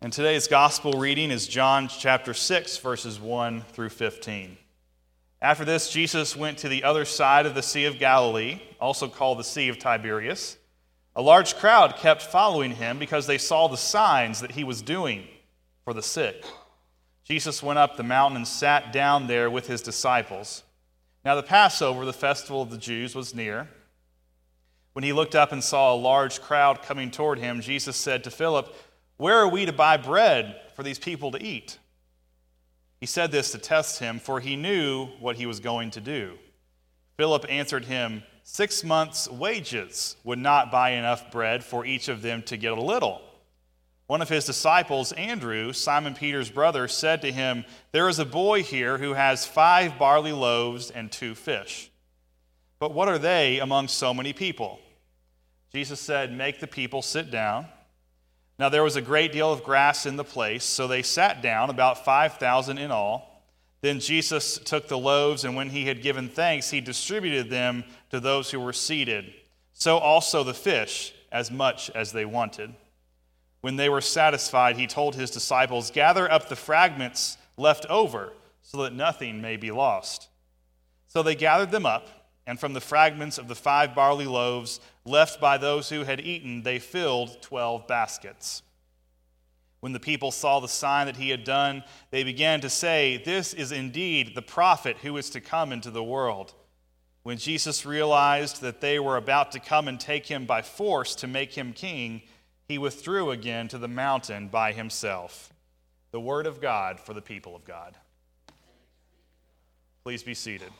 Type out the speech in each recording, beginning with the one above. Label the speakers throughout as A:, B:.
A: And today's gospel reading is John chapter 6, verses 1 through 15. After this, Jesus went to the other side of the Sea of Galilee, also called the Sea of Tiberias. A large crowd kept following him because they saw the signs that he was doing for the sick. Jesus went up the mountain and sat down there with his disciples. Now, the Passover, the festival of the Jews, was near. When he looked up and saw a large crowd coming toward him, Jesus said to Philip, where are we to buy bread for these people to eat? He said this to test him, for he knew what he was going to do. Philip answered him, Six months' wages would not buy enough bread for each of them to get a little. One of his disciples, Andrew, Simon Peter's brother, said to him, There is a boy here who has five barley loaves and two fish. But what are they among so many people? Jesus said, Make the people sit down. Now there was a great deal of grass in the place, so they sat down, about 5,000 in all. Then Jesus took the loaves, and when he had given thanks, he distributed them to those who were seated. So also the fish, as much as they wanted. When they were satisfied, he told his disciples, Gather up the fragments left over, so that nothing may be lost. So they gathered them up and from the fragments of the five barley loaves left by those who had eaten, they filled twelve baskets. When the people saw the sign that he had done, they began to say, This is indeed the prophet who is to come into the world. When Jesus realized that they were about to come and take him by force to make him king, he withdrew again to the mountain by himself. The word of God for the people of God. Please be seated.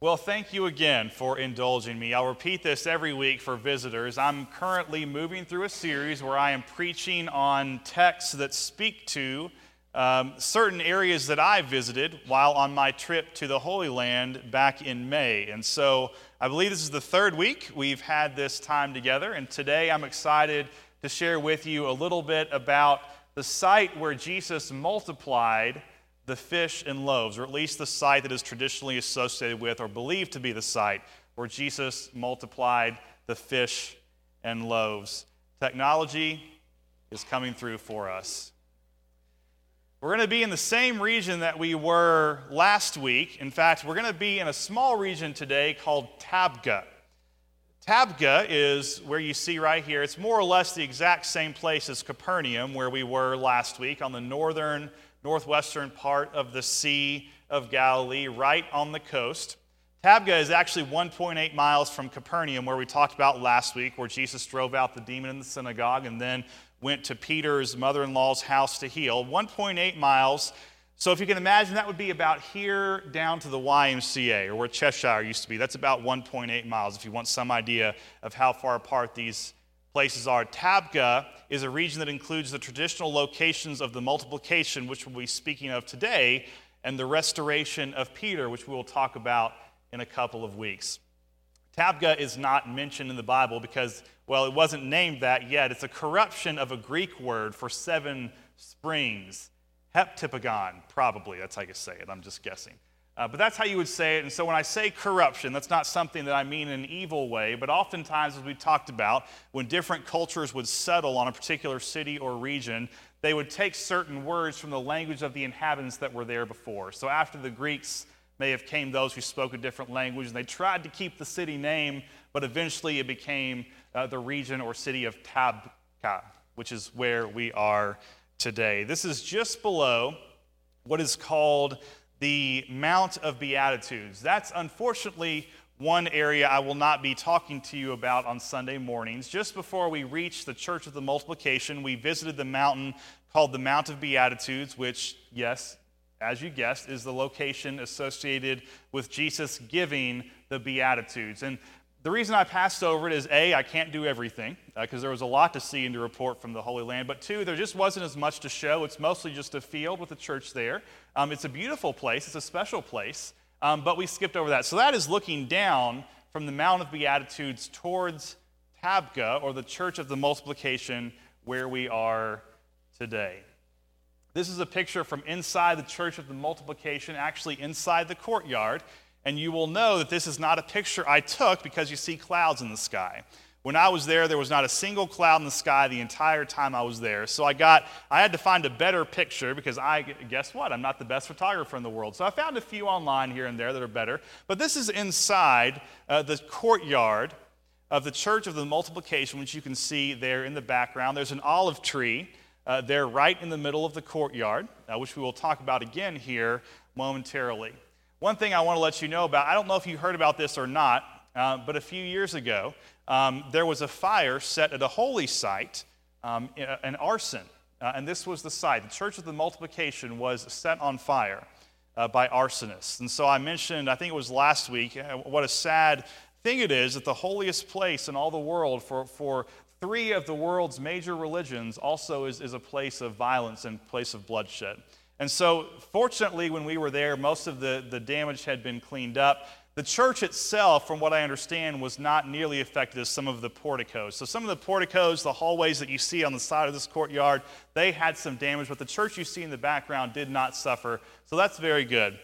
A: Well, thank you again for indulging me. I'll repeat this every week for visitors. I'm currently moving through a series where I am preaching on texts that speak to um, certain areas that I visited while on my trip to the Holy Land back in May. And so I believe this is the third week we've had this time together. And today I'm excited to share with you a little bit about the site where Jesus multiplied the fish and loaves, or at least the site that is traditionally associated with or believed to be the site where Jesus multiplied the fish and loaves. Technology is coming through for us. We're going to be in the same region that we were last week. In fact, we're going to be in a small region today called Tabgha. Tabgha is where you see right here. It's more or less the exact same place as Capernaum, where we were last week on the northern northwestern part of the Sea of Galilee, right on the coast. Tabgha is actually 1.8 miles from Capernaum, where we talked about last week, where Jesus drove out the demon in the synagogue and then went to Peter's mother in law's house to heal. 1.8 miles. So if you can imagine, that would be about here down to the YMCA, or where Cheshire used to be. That's about 1.8 miles, if you want some idea of how far apart these places are. Tabgha is a region that includes the traditional locations of the multiplication, which we'll be speaking of today, and the restoration of Peter, which we will talk about in a couple of weeks. Tabgha is not mentioned in the Bible because, well, it wasn't named that yet. It's a corruption of a Greek word for seven springs. Heptapegon, probably. That's how you say it. I'm just guessing. Uh, but that's how you would say it. And so when I say corruption, that's not something that I mean in an evil way, but oftentimes, as we talked about, when different cultures would settle on a particular city or region, they would take certain words from the language of the inhabitants that were there before. So after the Greeks may have came those who spoke a different language, and they tried to keep the city name, but eventually it became uh, the region or city of Tabgha, which is where we are today. This is just below what is called the Mount of Beatitudes. That's unfortunately one area I will not be talking to you about on Sunday mornings. Just before we reached the Church of the Multiplication, we visited the mountain called the Mount of Beatitudes, which, yes, as you guessed, is the location associated with Jesus giving the Beatitudes. And the reason I passed over it is A, I can't do everything because uh, there was a lot to see and to report from the Holy Land. But two, there just wasn't as much to show. It's mostly just a field with a church there. Um, it's a beautiful place, it's a special place, um, but we skipped over that. So that is looking down from the Mount of Beatitudes towards Tabgha or the Church of the Multiplication where we are today. This is a picture from inside the Church of the Multiplication, actually inside the courtyard and you will know that this is not a picture I took because you see clouds in the sky. When I was there, there was not a single cloud in the sky the entire time I was there. So I got, I had to find a better picture because I, guess what? I'm not the best photographer in the world. So I found a few online here and there that are better. But this is inside uh, the courtyard of the Church of the Multiplication, which you can see there in the background. There's an olive tree uh, there right in the middle of the courtyard, uh, which we will talk about again here momentarily. One thing I want to let you know about, I don't know if you heard about this or not, uh, but a few years ago, um, there was a fire set at a holy site, um, an arson. Uh, and this was the site. The Church of the Multiplication was set on fire uh, by arsonists. And so I mentioned, I think it was last week, uh, what a sad thing it is that the holiest place in all the world for, for three of the world's major religions also is, is a place of violence and place of bloodshed. And so, fortunately, when we were there, most of the, the damage had been cleaned up. The church itself, from what I understand, was not nearly affected as some of the porticos. So, some of the porticos, the hallways that you see on the side of this courtyard, they had some damage, but the church you see in the background did not suffer. So, that's very good.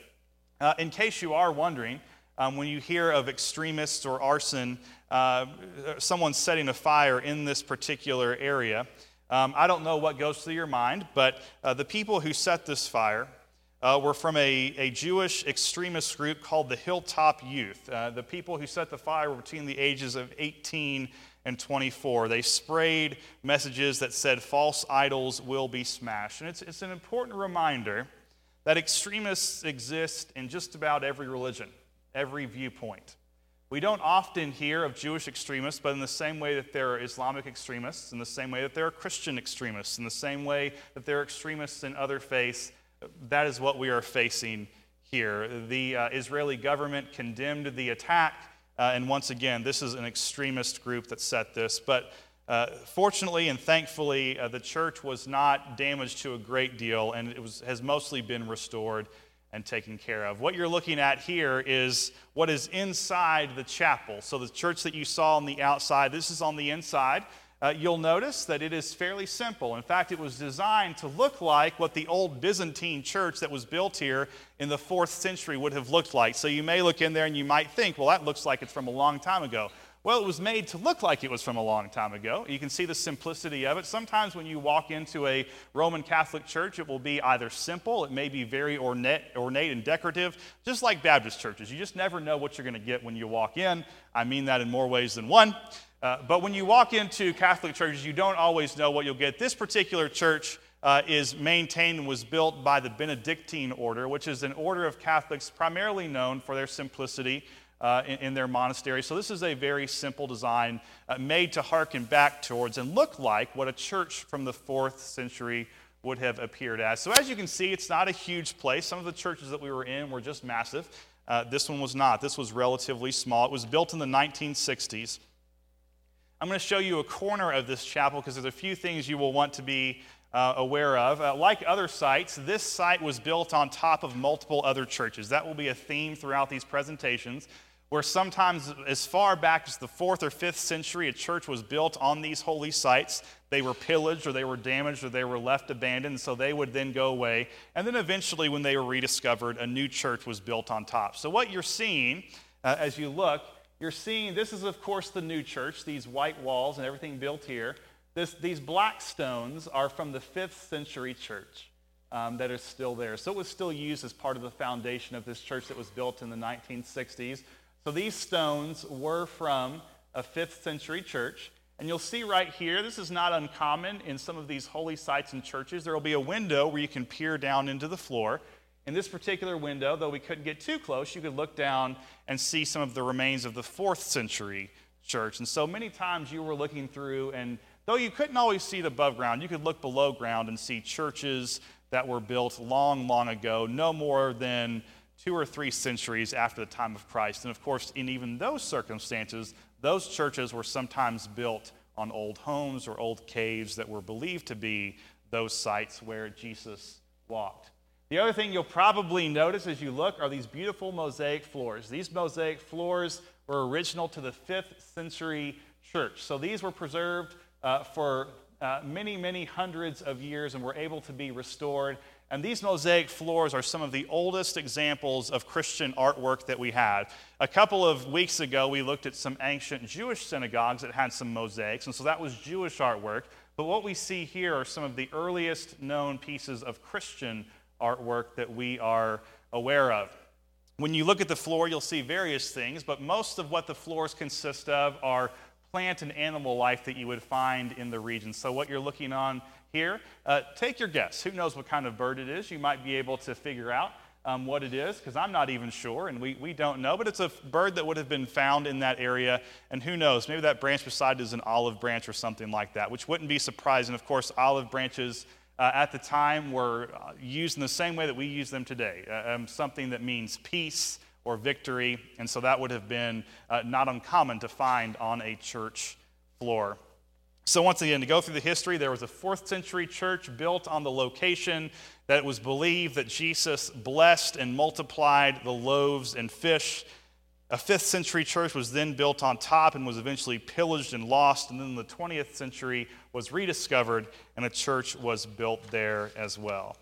A: Uh, in case you are wondering, um, when you hear of extremists or arson, uh, someone setting a fire in this particular area, um, I don't know what goes through your mind, but uh, the people who set this fire, uh, were from a, a Jewish extremist group called the Hilltop Youth. Uh, the people who set the fire were between the ages of 18 and 24. They sprayed messages that said false idols will be smashed. And it's, it's an important reminder that extremists exist in just about every religion, every viewpoint. We don't often hear of Jewish extremists, but in the same way that there are Islamic extremists, in the same way that there are Christian extremists, in the same way that there are extremists in other faiths, that is what we are facing here. The uh, Israeli government condemned the attack, uh, and once again, this is an extremist group that set this. But uh, fortunately and thankfully, uh, the church was not damaged to a great deal, and it was, has mostly been restored and taken care of. What you're looking at here is what is inside the chapel. So, the church that you saw on the outside, this is on the inside uh, you'll notice that it is fairly simple. In fact, it was designed to look like what the old Byzantine church that was built here in the fourth century would have looked like. So you may look in there and you might think, well, that looks like it's from a long time ago. Well, it was made to look like it was from a long time ago. You can see the simplicity of it. Sometimes when you walk into a Roman Catholic church, it will be either simple, it may be very ornate, and decorative, just like Baptist churches. You just never know what you're going to get when you walk in. I mean that in more ways than one. Uh, but when you walk into Catholic churches, you don't always know what you'll get. This particular church uh, is maintained and was built by the Benedictine order, which is an order of Catholics primarily known for their simplicity uh, in, in, their monastery. So, this is a very simple design uh, made to harken back towards and look like what a church from the fourth century would have appeared as. So, as you can see, it's not a huge place. Some of the churches that we were in were just massive. Uh, this one was not. This was relatively small. It was built in the 1960s. I'm going to show you a corner of this chapel because there's a few things you will want to be uh, aware of. Uh, like other sites, this site was built on top of multiple other churches. That will be a theme throughout these presentations, where sometimes as far back as the fourth or fifth century, a church was built on these holy sites. They were pillaged or they were damaged or they were left abandoned, so they would then go away. And then eventually, when they were rediscovered, a new church was built on top. So, what you're seeing uh, as you look you're seeing this is, of course, the new church, these white walls and everything built here. This, these black stones are from the fifth century church um, that is still there. So it was still used as part of the foundation of this church that was built in the 1960s. So these stones were from a fifth century church. And you'll see right here, this is not uncommon in some of these holy sites and churches. There will be a window where you can peer down into the floor. In this particular window, though we couldn't get too close, you could look down and see some of the remains of the fourth century church. And so many times you were looking through, and though you couldn't always see it above ground, you could look below ground and see churches that were built long, long ago, no more than two or three centuries after the time of Christ. And of course, in even those circumstances, those churches were sometimes built on old homes or old caves that were believed to be those sites where Jesus walked. The other thing you'll probably notice as you look are these beautiful mosaic floors. These mosaic floors were original to the fifth century church. So these were preserved uh, for uh, many, many hundreds of years and were able to be restored. And these mosaic floors are some of the oldest examples of Christian artwork that we have. A couple of weeks ago, we looked at some ancient Jewish synagogues that had some mosaics, and so that was Jewish artwork. But what we see here are some of the earliest known pieces of Christian artwork that we are aware of. When you look at the floor, you'll see various things, but most of what the floors consist of are plant and animal life that you would find in the region. So, what you're looking on here. Uh, take your guess. Who knows what kind of bird it is? You might be able to figure out um, what it is, because I'm not even sure, and we, we don't know. But it's a bird that would have been found in that area, and who knows? Maybe that branch beside is an olive branch or something like that, which wouldn't be surprising. Of course, olive branches uh, at the time were uh, used in the same way that we use them today uh, um, something that means peace or victory, and so that would have been uh, not uncommon to find on a church floor. So, once again, to go through the history, there was a fourth century church built on the location that it was believed that Jesus blessed and multiplied the loaves and fish. A fifth century church was then built on top and was eventually pillaged and lost. And then the 20th century was rediscovered, and a church was built there as well.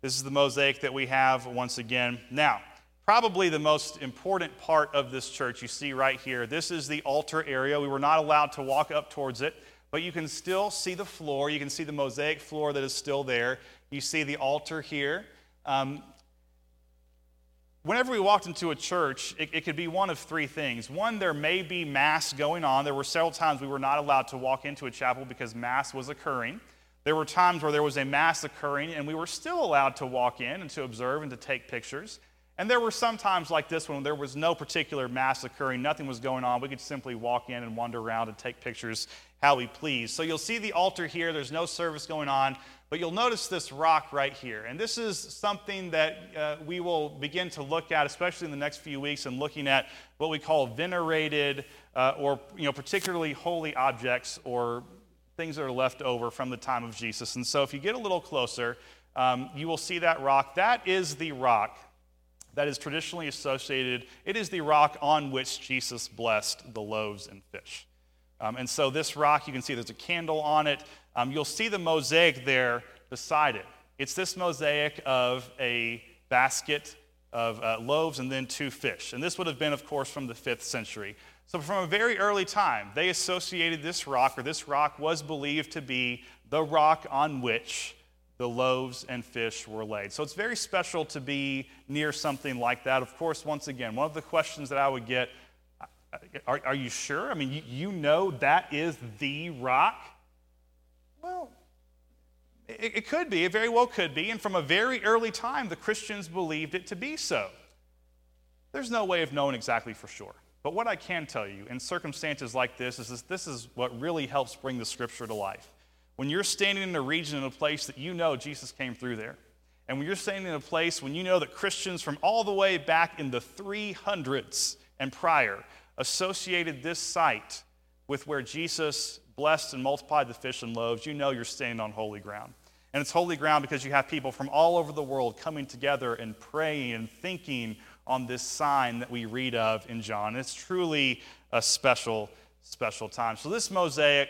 A: This is the mosaic that we have once again. Now, Probably the most important part of this church you see right here. This is the altar area. We were not allowed to walk up towards it, but you can still see the floor. You can see the mosaic floor that is still there. You see the altar here. Um, whenever we walked into a church, it, it, could be one of three things. One, there may be Mass going on. There were several times we were not allowed to walk into a chapel because Mass was occurring. There were times where there was a Mass occurring, and we were still allowed to walk in and to observe and to take pictures. And there were some times like this when there was no particular mass occurring, nothing was going on. We could simply walk in and wander around and take pictures how we please. So you'll see the altar here, there's no service going on, but you'll notice this rock right here. And this is something that uh, we will begin to look at, especially in the next few weeks, and looking at what we call venerated uh, or you know, particularly holy objects or things that are left over from the time of Jesus. And so if you get a little closer, um, you will see that rock. That is the rock that is traditionally associated, it is the rock on which Jesus blessed the loaves and fish. Um, and so, this rock, you can see there's a candle on it. Um, you'll see the mosaic there beside it. It's this mosaic of a basket of uh, loaves and then two fish. And this would have been, of course, from the fifth century. So, from a very early time, they associated this rock, or this rock was believed to be the rock on which the loaves and fish were laid. So it's very special to be near something like that. Of course, once again, one of the questions that I would get are, are you sure? I mean, you, you know that is the rock? Well, it, it could be. It very well could be. And from a very early time, the Christians believed it to be so. There's no way of knowing exactly for sure. But what I can tell you in circumstances like this is this, this is what really helps bring the scripture to life. When you're standing in a region, in a place that you know Jesus came through there, and when you're standing in a place when you know that Christians from all the way back in the 300s and prior associated this site with where Jesus blessed and multiplied the fish and loaves, you know you're standing on holy ground. And it's holy ground because you have people from all over the world coming together and praying and thinking on this sign that we read of in John. It's truly a special, special time. So, this mosaic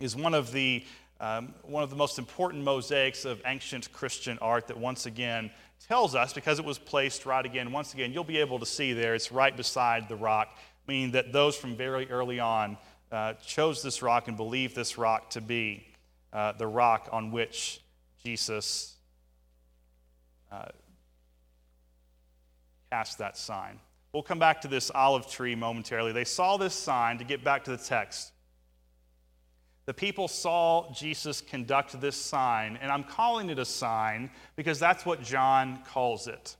A: is one of the um, one of the most important mosaics of ancient Christian art that once again tells us, because it was placed right again, once again, you'll be able to see there, it's right beside the rock, meaning that those from very early on uh, chose this rock and believed this rock to be uh, the rock on which Jesus uh, cast that sign. We'll come back to this olive tree momentarily. They saw this sign to get back to the text. The people saw Jesus conduct this sign, and I'm calling it a sign because that's what John calls it.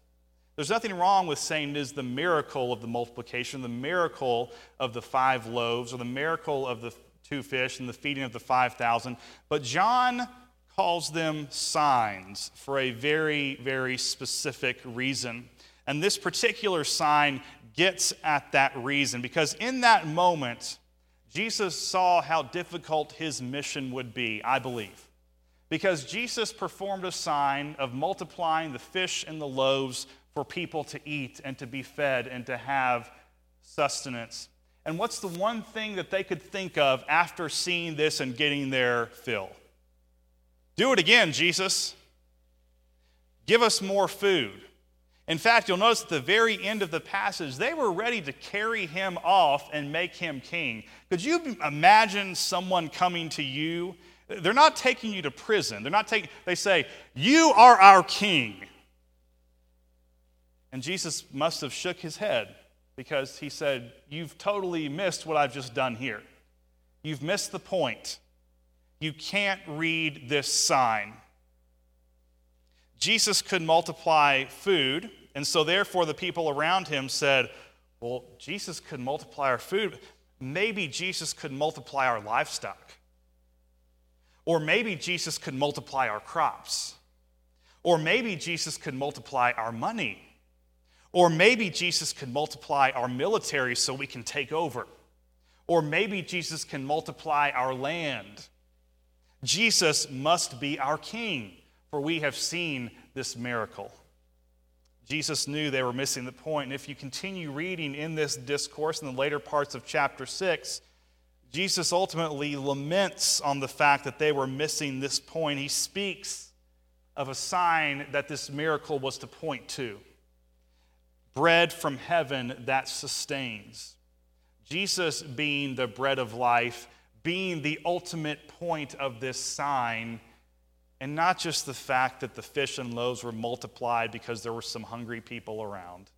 A: There's nothing wrong with saying it is the miracle of the multiplication, the miracle of the five loaves, or the miracle of the two fish and the feeding of the 5,000. But John calls them signs for a very, very specific reason. And this particular sign gets at that reason because in that moment, Jesus saw how difficult his mission would be, I believe. Because Jesus performed a sign of multiplying the fish and the loaves for people to eat and to be fed and to have sustenance. And what's the one thing that they could think of after seeing this and getting their fill? Do it again, Jesus. Give us more food. In fact, you'll notice at the very end of the passage, they were ready to carry him off and make him king. Could you imagine someone coming to you? They're not taking you to prison. They're not taking, they say, You are our king. And Jesus must have shook his head because he said, You've totally missed what I've just done here. You've missed the point. You can't read this sign. Jesus could multiply food, and so therefore the people around him said, Well, Jesus could multiply our food. Maybe Jesus could multiply our livestock. Or maybe Jesus could multiply our crops. Or maybe Jesus could multiply our money. Or maybe Jesus could multiply our military so we can take over. Or maybe Jesus can multiply our land. Jesus must be our king, for we have seen this miracle. Jesus knew they were missing the point. And if you continue reading in this discourse in the later parts of chapter 6, Jesus ultimately laments on the fact that they were missing this point. He speaks of a sign that this miracle was to point to bread from heaven that sustains. Jesus being the bread of life, being the ultimate point of this sign, and not just the fact that the fish and loaves were multiplied because there were some hungry people around.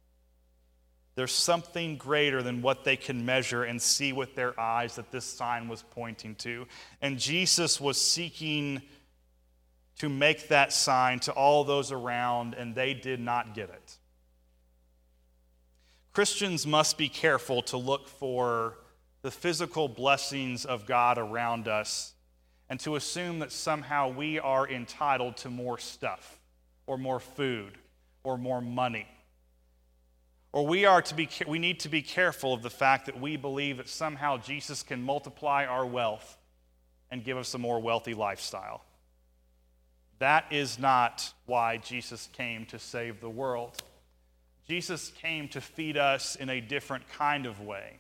A: There's something greater than what they can measure and see with their eyes that this sign was pointing to. And Jesus was seeking to make that sign to all those around, and they did not get it. Christians must be careful to look for the physical blessings of God around us and to assume that somehow we are entitled to more stuff or more food or more money. Or we, are to be, we need to be careful of the fact that we believe that somehow Jesus can multiply our wealth and give us a more wealthy lifestyle. That is not why Jesus came to save the world. Jesus came to feed us in a different kind of way.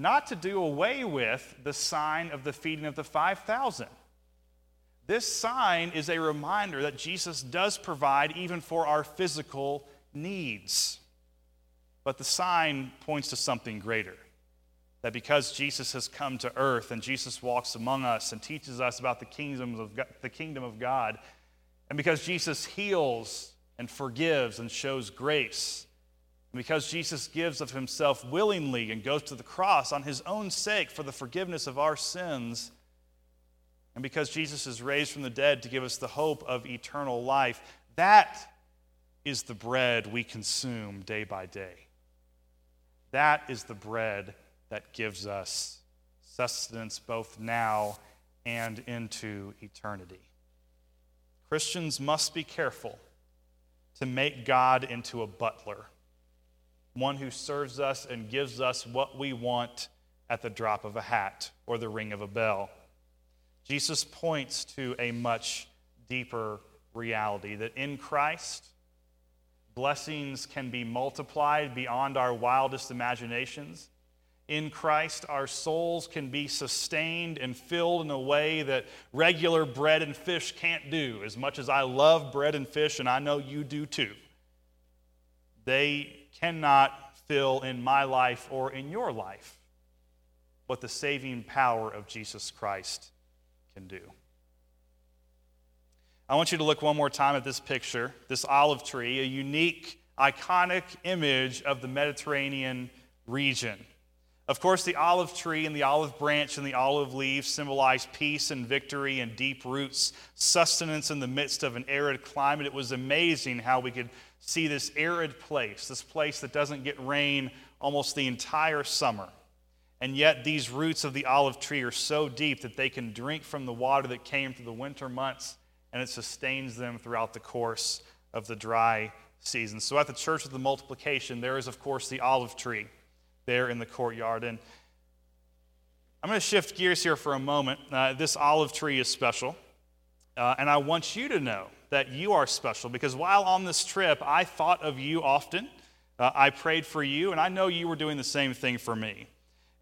A: Not to do away with the sign of the feeding of the 5,000. This sign is a reminder that Jesus does provide even for our physical needs. But the sign points to something greater. That because Jesus has come to earth and Jesus walks among us and teaches us about the, kingdoms of God, the kingdom of God, and because Jesus heals and forgives and shows grace. Because Jesus gives of himself willingly and goes to the cross on his own sake for the forgiveness of our sins, and because Jesus is raised from the dead to give us the hope of eternal life, that is the bread we consume day by day. That is the bread that gives us sustenance both now and into eternity. Christians must be careful to make God into a butler, one who serves us and gives us what we want at the drop of a hat or the ring of a bell. Jesus points to a much deeper reality that in Christ, blessings can be multiplied beyond our wildest imaginations in Christ, our souls can be sustained and filled in a way that regular bread and fish can't do. As much as I love bread and fish, and I know you do too, they cannot fill in my life or in your life what the saving power of Jesus Christ can do. I want you to look one more time at this picture, this olive tree, a unique, iconic image of the Mediterranean region. Of course, the olive tree and the olive branch and the olive leaves symbolize peace and victory and deep roots, sustenance in the midst of an arid climate. It was amazing how we could see this arid place, this place that doesn't get rain almost the entire summer. And yet, these roots of the olive tree are so deep that they can drink from the water that came through the winter months, and it sustains them throughout the course of the dry season. So, at the Church of the Multiplication, there is, of course, the olive tree there in the courtyard. And I'm going to shift gears here for a moment. Uh, this olive tree is special. Uh, and I want you to know that you are special because while on this trip, I thought of you often. Uh, I prayed for you, and I know you were doing the same thing for me.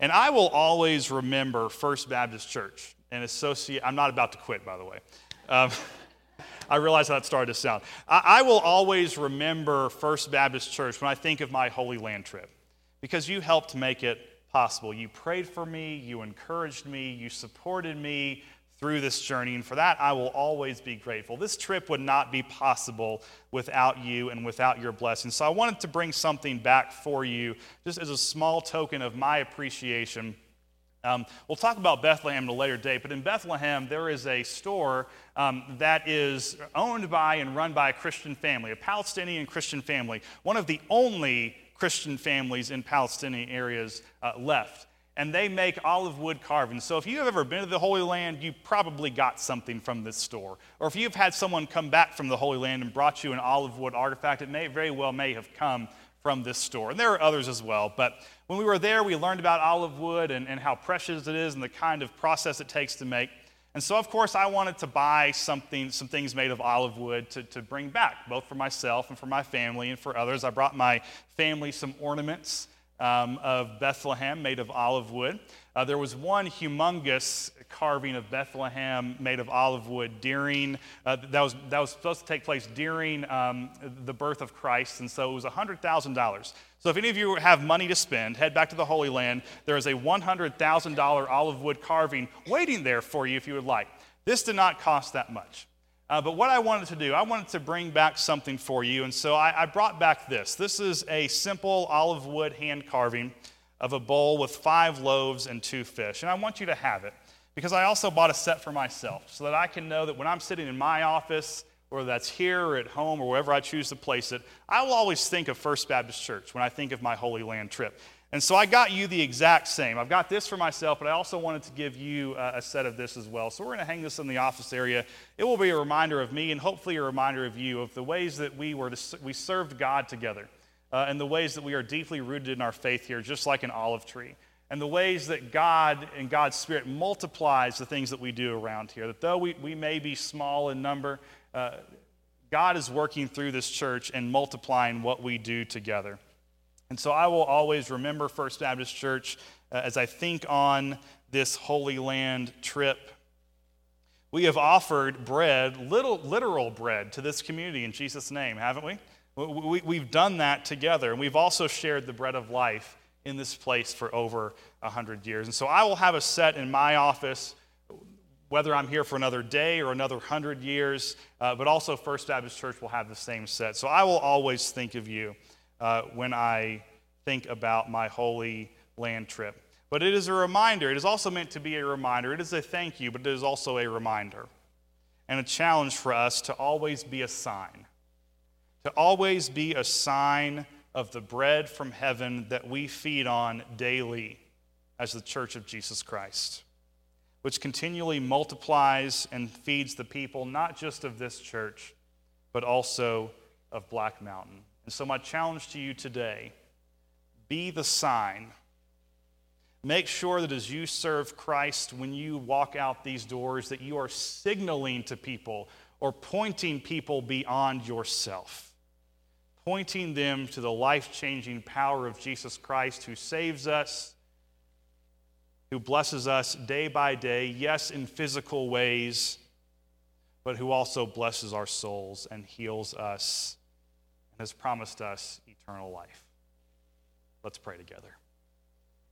A: And I will always remember First Baptist Church and associate. I'm not about to quit, by the way. Um, I realize how that started to sound. I, I will always remember First Baptist Church when I think of my Holy Land trip because you helped make it possible. You prayed for me, you encouraged me, you supported me through this journey, and for that I will always be grateful. This trip would not be possible without you and without your blessing. So I wanted to bring something back for you just as a small token of my appreciation um, we'll talk about Bethlehem at a later date, but in Bethlehem, there is a store um, that is owned by and run by a Christian family, a Palestinian Christian family, one of the only Christian families in Palestinian areas uh, left. And they make olive wood carvings. So if you have ever been to the Holy Land, you probably got something from this store. Or if you've had someone come back from the Holy Land and brought you an olive wood artifact, it may very well may have come from this store. And there are others as well. But when we were there, we learned about olive wood and, and how precious it is and the kind of process it takes to make. And so, of course, I wanted to buy something, some things made of olive wood to, to bring back, both for myself and for my family and for others. I brought my family some ornaments um, of Bethlehem made of olive wood. Uh, there was one humongous carving of Bethlehem made of olive wood during, uh, that, was, that was supposed to take place during um, the birth of Christ, and so it was $100,000. So if any of you have money to spend, head back to the Holy Land. There is a $100,000 olive wood carving waiting there for you if you would like. This did not cost that much. Uh, but what I wanted to do, I wanted to bring back something for you, and so I, I brought back this. This is a simple olive wood hand carving of a bowl with five loaves and two fish, and I want you to have it because I also bought a set for myself so that I can know that when I'm sitting in my office, whether that's here or at home or wherever I choose to place it, I will always think of First Baptist Church when I think of my Holy Land trip. And so I got you the exact same. I've got this for myself, but I also wanted to give you uh, a set of this as well. So we're going to hang this in the office area. It will be a reminder of me and hopefully a reminder of you of the ways that we were to, we served God together uh, and the ways that we are deeply rooted in our faith here, just like an olive tree. And the ways that God and God's Spirit multiplies the things that we do around here. That though we, we may be small in number, uh, God is working through this church and multiplying what we do together. And so I will always remember First Baptist Church uh, as I think on this Holy Land trip. We have offered bread, little, literal bread, to this community in Jesus' name, haven't we? we we've done that together, and we've also shared the bread of life in this place for over 100 years. And so I will have a set in my office, whether I'm here for another day or another 100 years, uh, but also First Baptist Church will have the same set. So I will always think of you uh, when I think about my Holy Land trip. But it is a reminder. It is also meant to be a reminder. It is a thank you, but it is also a reminder and a challenge for us to always be a sign, to always be a sign of the bread from heaven that we feed on daily as the church of Jesus Christ, which continually multiplies and feeds the people, not just of this church, but also of Black Mountain. And so, my challenge to you today be the sign. Make sure that as you serve Christ, when you walk out these doors, that you are signaling to people or pointing people beyond yourself, pointing them to the life changing power of Jesus Christ who saves us, who blesses us day by day, yes, in physical ways, but who also blesses our souls and heals us has promised us eternal life. Let's pray together.